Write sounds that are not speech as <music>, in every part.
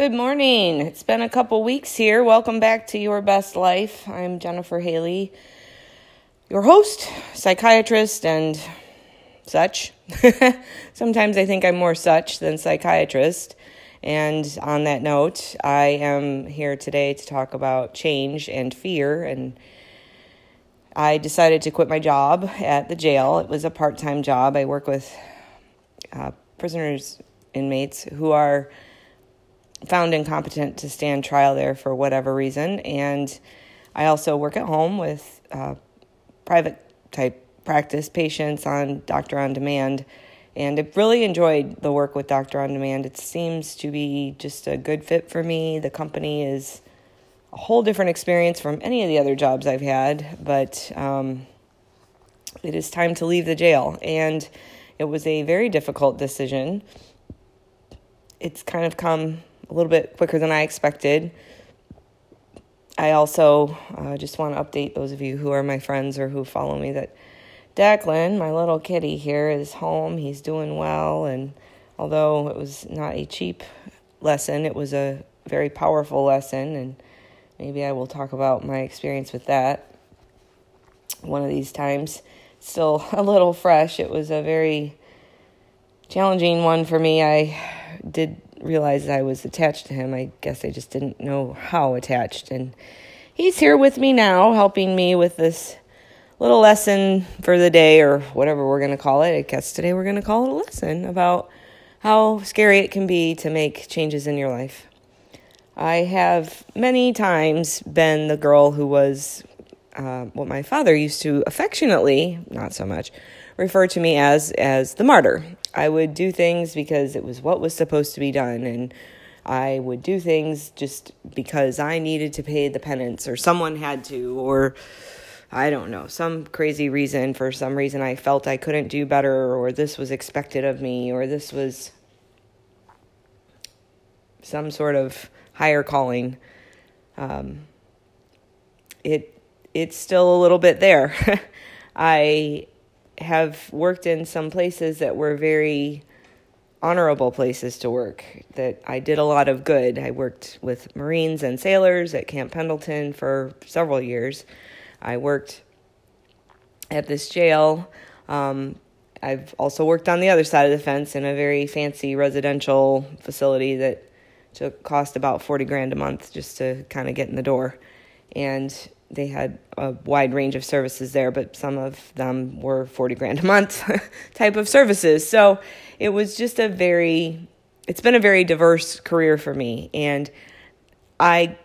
Good morning. It's been a couple weeks here. Welcome back to Your Best Life. I'm Jennifer Haley, your host, psychiatrist, and such. <laughs> Sometimes I think I'm more such than psychiatrist. And on that note, I am here today to talk about change and fear. And I decided to quit my job at the jail. It was a part time job. I work with uh, prisoners, inmates who are found incompetent to stand trial there for whatever reason. And I also work at home with uh, private type practice patients on Doctor on Demand. And I've really enjoyed the work with Doctor on Demand. It seems to be just a good fit for me. The company is a whole different experience from any of the other jobs I've had, but um, it is time to leave the jail. And it was a very difficult decision. It's kind of come a little bit quicker than I expected. I also uh, just want to update those of you who are my friends or who follow me that Declan, my little kitty here, is home. He's doing well, and although it was not a cheap lesson, it was a very powerful lesson, and maybe I will talk about my experience with that one of these times. Still <laughs> a little fresh. It was a very challenging one for me. I did realize I was attached to him. I guess I just didn't know how attached. And he's here with me now, helping me with this little lesson for the day or whatever we're going to call it. I guess today we're going to call it a lesson about how scary it can be to make changes in your life. I have many times been the girl who was uh, what my father used to affectionately, not so much, refer to me as as the martyr. I would do things because it was what was supposed to be done and I would do things just because I needed to pay the penance or someone had to or I don't know, some crazy reason for some reason I felt I couldn't do better or this was expected of me or this was some sort of higher calling. Um, it it's still a little bit there. <laughs> I have worked in some places that were very honorable places to work, that I did a lot of good. I worked with Marines and sailors at Camp Pendleton for several years. I worked at this jail. Um, I've also worked on the other side of the fence in a very fancy residential facility that took cost about 40 grand a month just to kind of get in the door. And they had a wide range of services there, but some of them were 40 grand a month <laughs> type of services. So it was just a very, it's been a very diverse career for me. And I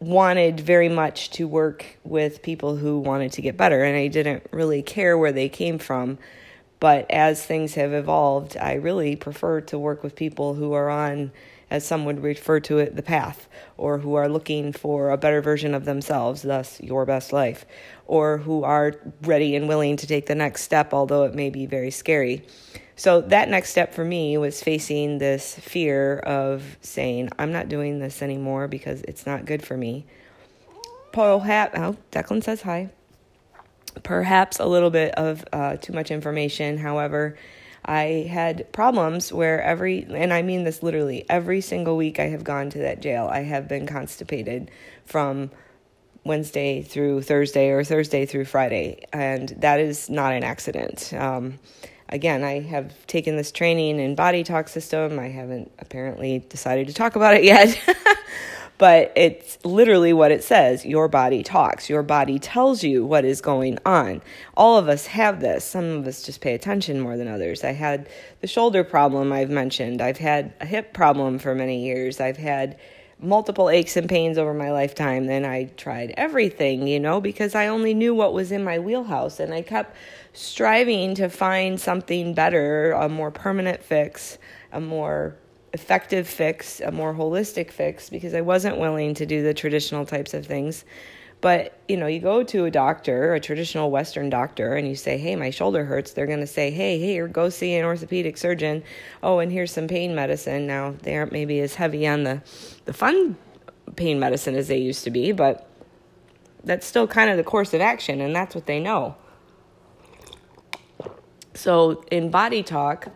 wanted very much to work with people who wanted to get better, and I didn't really care where they came from. But as things have evolved, I really prefer to work with people who are on as some would refer to it, the path, or who are looking for a better version of themselves, thus your best life, or who are ready and willing to take the next step, although it may be very scary. So, that next step for me was facing this fear of saying, I'm not doing this anymore because it's not good for me. Perhaps, oh, Declan says hi. Perhaps a little bit of uh, too much information. However, I had problems where every, and I mean this literally, every single week I have gone to that jail, I have been constipated from Wednesday through Thursday or Thursday through Friday. And that is not an accident. Um, again, I have taken this training in body talk system. I haven't apparently decided to talk about it <laughs> yet. But it's literally what it says. Your body talks. Your body tells you what is going on. All of us have this. Some of us just pay attention more than others. I had the shoulder problem i've mentioned. I've had a hip problem for many years. I've had multiple aches and pains over my lifetime. Then i tried everything you know because i only knew what was in my wheelhouse and i kept striving to find something better a more permanent fix a more effective fix, a more holistic fix, because I wasn't willing to do the traditional types of things. But, you know, you go to a doctor, a traditional Western doctor, and you say, hey, my shoulder hurts. They're going to say, hey, here, go see an orthopedic surgeon. Oh, and here's some pain medicine. Now, they aren't maybe as heavy on the, the fun pain medicine as they used to be, but that's still kind of the course of action, and that's what they know. So, in body talk,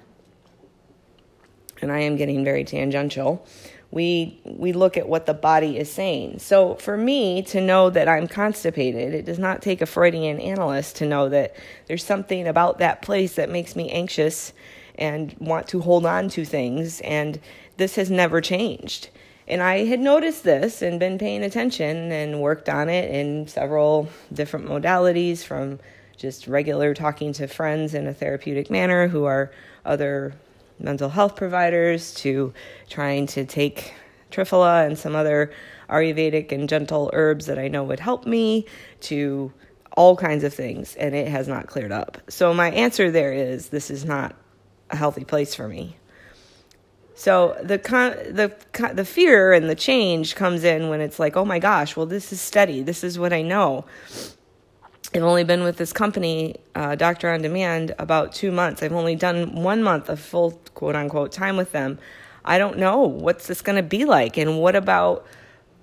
and I am getting very tangential, we we look at what the body is saying. So for me to know that I'm constipated, it does not take a Freudian analyst to know that there's something about that place that makes me anxious and want to hold on to things and this has never changed. And I had noticed this and been paying attention and worked on it in several different modalities from just regular talking to friends in a therapeutic manner who are other mental health providers to trying to take Triphala and some other Ayurvedic and gentle herbs that I know would help me to all kinds of things, and it has not cleared up. So, my answer there is this is not a healthy place for me. So the con- the the fear and the change comes in when it's like, oh my gosh, well this is steady. This is what I know. I've only been with this company, uh, Doctor on Demand, about two months. I've only done one month of full quote unquote time with them. I don't know what's this going to be like, and what about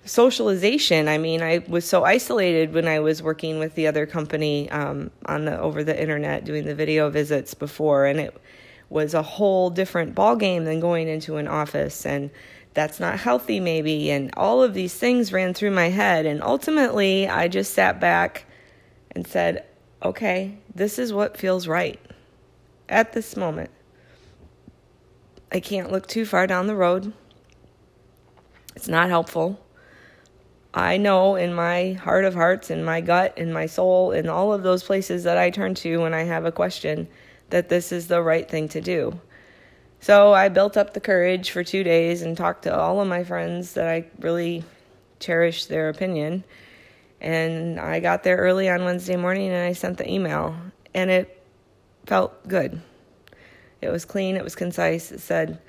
socialization? I mean, I was so isolated when I was working with the other company um, on the over the internet doing the video visits before, and it was a whole different ball game than going into an office and that's not healthy maybe and all of these things ran through my head and ultimately I just sat back and said, okay, this is what feels right at this moment. I can't look too far down the road. It's not helpful. I know in my heart of hearts, in my gut, in my soul, in all of those places that I turn to when I have a question, that this is the right thing to do. So I built up the courage for two days and talked to all of my friends that I really cherish their opinion and I got there early on Wednesday morning and I sent the email, and it felt good. It was clean, it was concise. It said,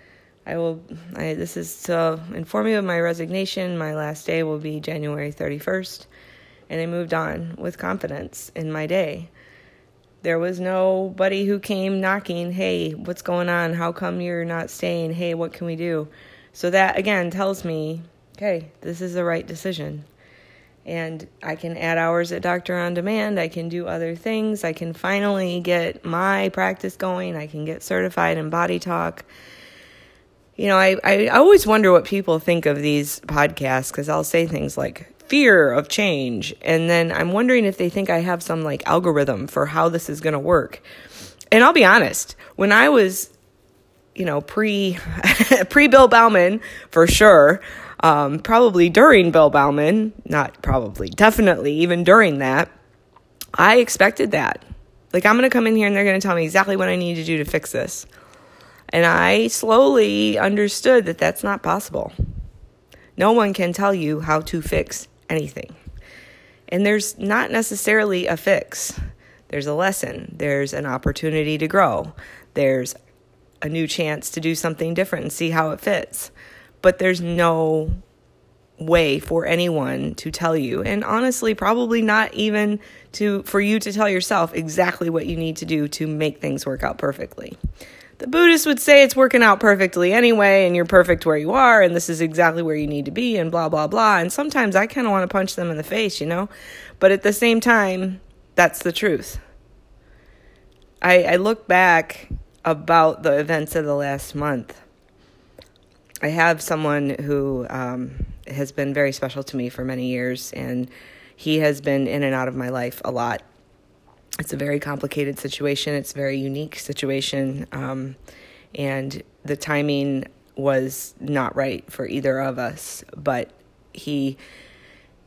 I will, I, this is to inform you of my resignation. My last day will be January 31st. And I moved on with confidence in my day. There was nobody who came knocking, hey, what's going on? How come you're not staying? Hey, what can we do? So that again tells me, okay, this is the right decision and I can add hours at Doctor on Demand. I can do other things. I can finally get my practice going. I can get certified in body talk. You know, I, I always wonder what people think of these podcasts because I'll say things like fear of change. And then I'm wondering if they think I have some like algorithm for how this is going to work. And I'll be honest, when I was, you know, pre <laughs> pre Bill Bauman for sure, um, probably during Bill Bauman, not probably, definitely, even during that, I expected that. Like, I'm going to come in here and they're going to tell me exactly what I need to do to fix this. And I slowly understood that that's not possible. No one can tell you how to fix anything. And there's not necessarily a fix, there's a lesson, there's an opportunity to grow, there's a new chance to do something different and see how it fits but there's no way for anyone to tell you. And honestly probably not even to for you to tell yourself exactly what you need to do to make things work out perfectly. The buddhists would say it's working out perfectly anyway and you're perfect where you are and this is exactly where you need to be and blah blah blah. And sometimes i kind of want to punch them in the face you know? But at the same time that's the truth. I i look back about the events of the last month I have someone who um, has been very special to me for many years, and he has been in and out of my life a lot. It's a very complicated situation. It's a very unique situation, um, and the timing was not right for either of us. But he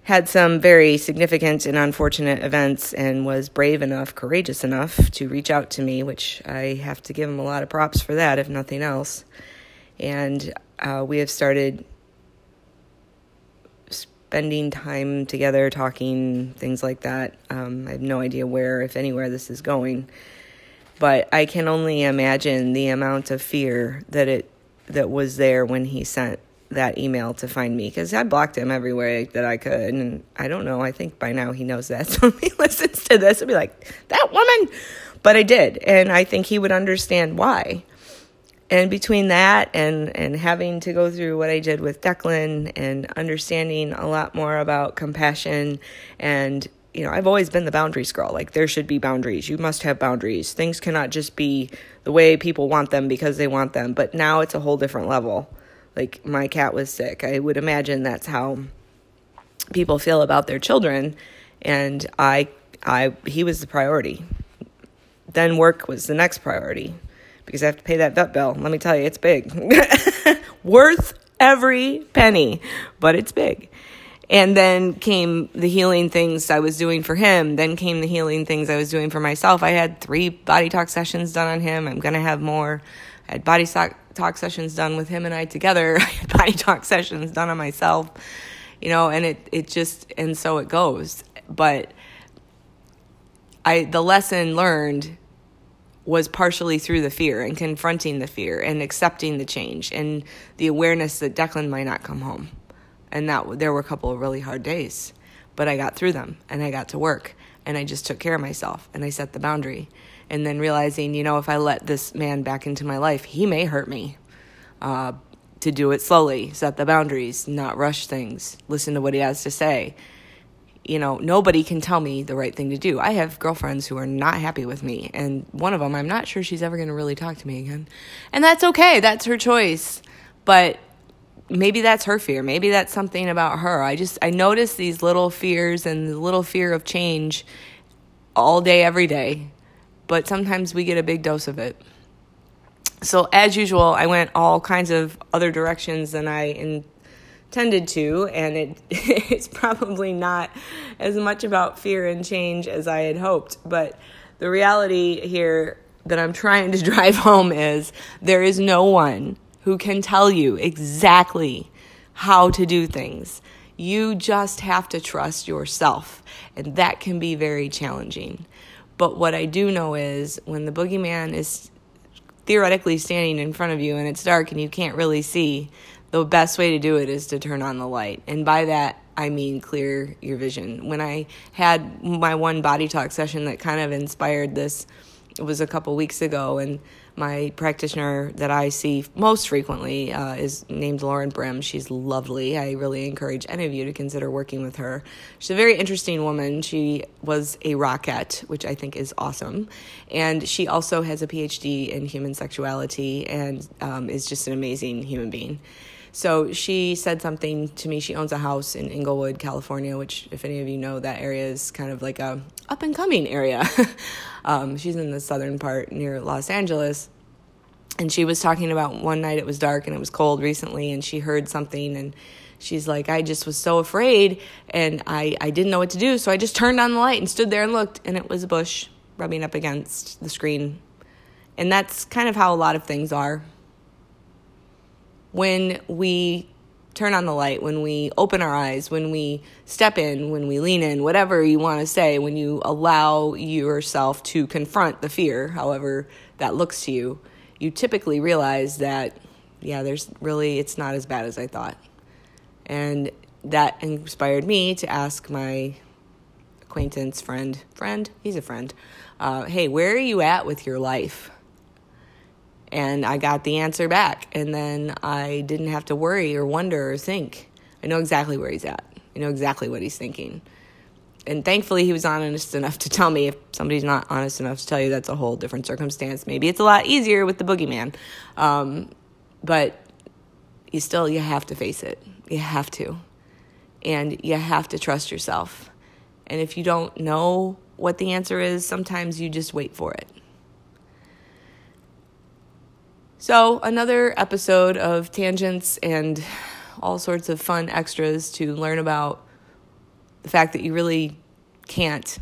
had some very significant and unfortunate events and was brave enough, courageous enough to reach out to me, which I have to give him a lot of props for that, if nothing else. And uh, we have started spending time together, talking, things like that. Um, I have no idea where, if anywhere, this is going, but I can only imagine the amount of fear that it that was there when he sent that email to find me because I blocked him everywhere that I could, and I don't know. I think by now he knows that. <laughs> So if he listens to this, he'll be like, "That woman," but I did, and I think he would understand why and between that and and having to go through what I did with Declan and understanding a lot more about compassion and you know, I've always been the boundaries girl. Like, there should be boundaries. You must have boundaries. Things cannot just be the way people want them because they want them. But now it's a whole different level. Like, my cat was sick. I would imagine that's how people feel about their children. And I, I, he was the priority. Then work was the next priority because I have to pay that vet bill. Let me tell you, it's big. <laughs> Worth every penny, but it's big. And then came the healing things I was doing for him. Then came the healing things I was doing for myself. I had three body talk sessions done on him. I'm going to have more. I had body talk sessions done with him and I together. <laughs> I had body talk sessions done on myself, you know, and it, it just, and so it goes. But I, the lesson learned was partially through the fear and confronting the fear and accepting the change and the awareness that Declan might not come home. And that there were a couple of really hard days, but I got through them and I got to work and I just took care of myself and I set the boundary. And then realizing, you know, if I let this man back into my life, he may hurt me. Uh, to do it slowly, set the boundaries, not rush things, listen to what he has to say, you know, nobody can tell me the right thing to do. I have girlfriends who are not happy with me, and one of them, I'm not sure she's ever going to really talk to me again. And that's okay, that's her choice. But maybe that's her fear. Maybe that's something about her. I just, I notice these little fears and the little fear of change all day, every day. But sometimes we get a big dose of it. So, as usual, I went all kinds of other directions than I in, tended to, and it <laughs> it's probably not as much about fear and change as I had hoped. But the reality here that I'm trying to <laughs> drive home is there is no one who can tell you exactly how to do things. You just have to trust yourself, and that can be very challenging. But what I do know is when the boogeyman is theoretically standing in front of you and it's dark and you can't really see, the best way to do it is to turn on the light. And by that, I mean clear your vision. When I had my one body talk session that kind of inspired this, it was a couple weeks ago, and my practitioner that I see most frequently uh, is named Lauren Brim. She's lovely. I really encourage any of you to consider working with her. She's a very interesting woman. She was a rocket, which I think is awesome. And she also has a PhD in human sexuality and um, is just an amazing human being. So she said something to me. She owns a house in Inglewood, California, which, if any of you know, that area is kind of like a up and coming area. <laughs> um, she's in the southern part near Los Angeles. And she was talking about one night it was dark and it was cold recently, and she heard something, and she's like, I just was so afraid, and I, I didn't know what to do, so I just turned on the light and stood there and looked, and it was a bush rubbing up against the screen. And that's kind of how a lot of things are when we turn on the light, when we open our eyes, when we step in, when we lean in, whatever you want to say, when you allow yourself to confront the fear, however that looks to you, you typically realize that, yeah, there's really, it's not as bad as I thought. And that inspired me to ask my acquaintance, friend, friend, he's a friend, uh, hey, where are you at with your life? And I got the answer back. And then I didn't have to worry or wonder or think. I know exactly where he's at, I know exactly what he's thinking. And thankfully, he was honest enough to tell me. If somebody's not honest enough to tell you, that's a whole different circumstance. Maybe it's a lot easier with the boogeyman. Um, but you still, you have to face it. You have to. And you have to trust yourself. And if you don't know what the answer is, sometimes you just wait for it. So, another episode of tangents and all sorts of fun extras to learn about the fact that you really can't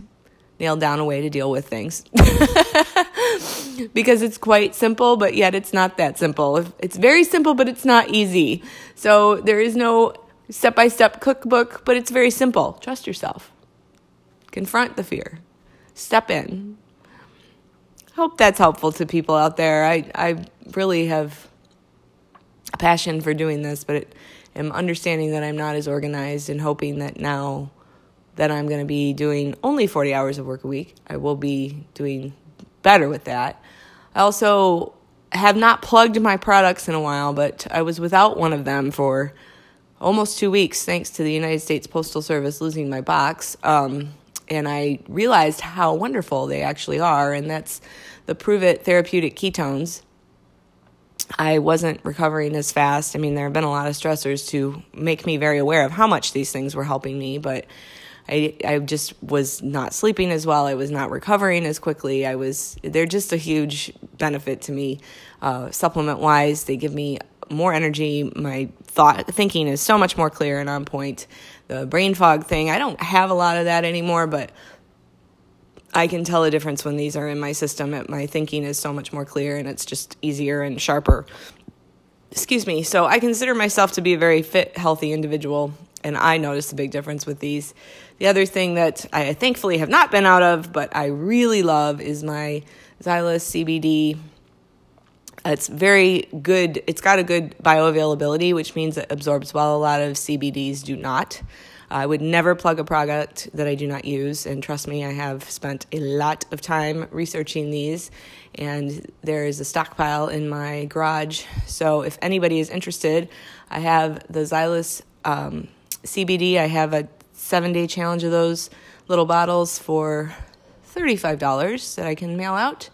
nail down a way to deal with things. <laughs> because it's quite simple, but yet it's not that simple. It's very simple, but it's not easy. So, there is no step by step cookbook, but it's very simple. Trust yourself, confront the fear, step in, hope that's helpful to people out there. I, I really have a passion for doing this, but it, am understanding that I'm not as organized and hoping that now that I'm going to be doing only 40 hours of work a week, I will be doing better with that. I also have not plugged my products in a while, but I was without one of them for almost two weeks thanks to the United States Postal Service losing my box. Um, and I realized how wonderful they actually are, and that's the Pruvit therapeutic ketones. I wasn't recovering as fast. I mean, there have been a lot of stressors to make me very aware of how much these things were helping me, but I I just was not sleeping as well. I was not recovering as quickly. I was they're just a huge benefit to me, uh, supplement wise. They give me more energy. My thought thinking is so much more clear and on point. The brain fog thing, I don't have a lot of that anymore, but I can tell a difference when these are in my system. My thinking is so much more clear and it's just easier and sharper. Excuse me. So I consider myself to be a very fit, healthy individual, and I notice a big difference with these. The other thing that I thankfully have not been out of, but I really love, is my Xylus CBD. It's very good. It's got a good bioavailability, which means it absorbs well. A lot of CBDs do not. I would never plug a product that I do not use, and trust me, I have spent a lot of time researching these, and there is a stockpile in my garage. So if anybody is interested, I have the Xylus um, CBD. I have a seven day challenge of those little bottles for $35 that I can mail out,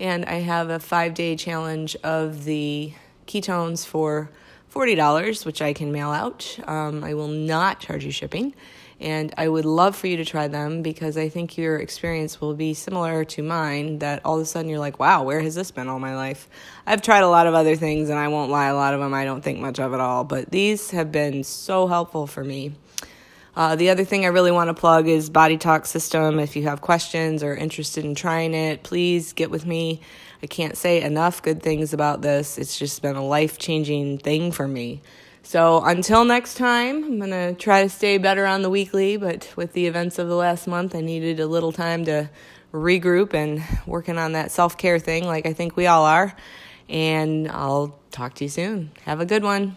and I have a five day challenge of the ketones for $40, which I can mail out. Um, I will not charge you shipping. And I would love for you to try them because I think your experience will be similar to mine. That all of a sudden you're like, wow, where has this been all my life? I've tried a lot of other things, and I won't lie, a lot of them I don't think much of at all. But these have been so helpful for me. Uh, the other thing I really want to plug is Body Talk System. If you have questions or interested in trying it, please get with me. I can't say enough good things about this. It's just been a life changing thing for me. So until next time, I'm going to try to stay better on the weekly, but with the events of the last month, I needed a little time to regroup and working on that self care thing like I think we all are. And I'll talk to you soon. Have a good one.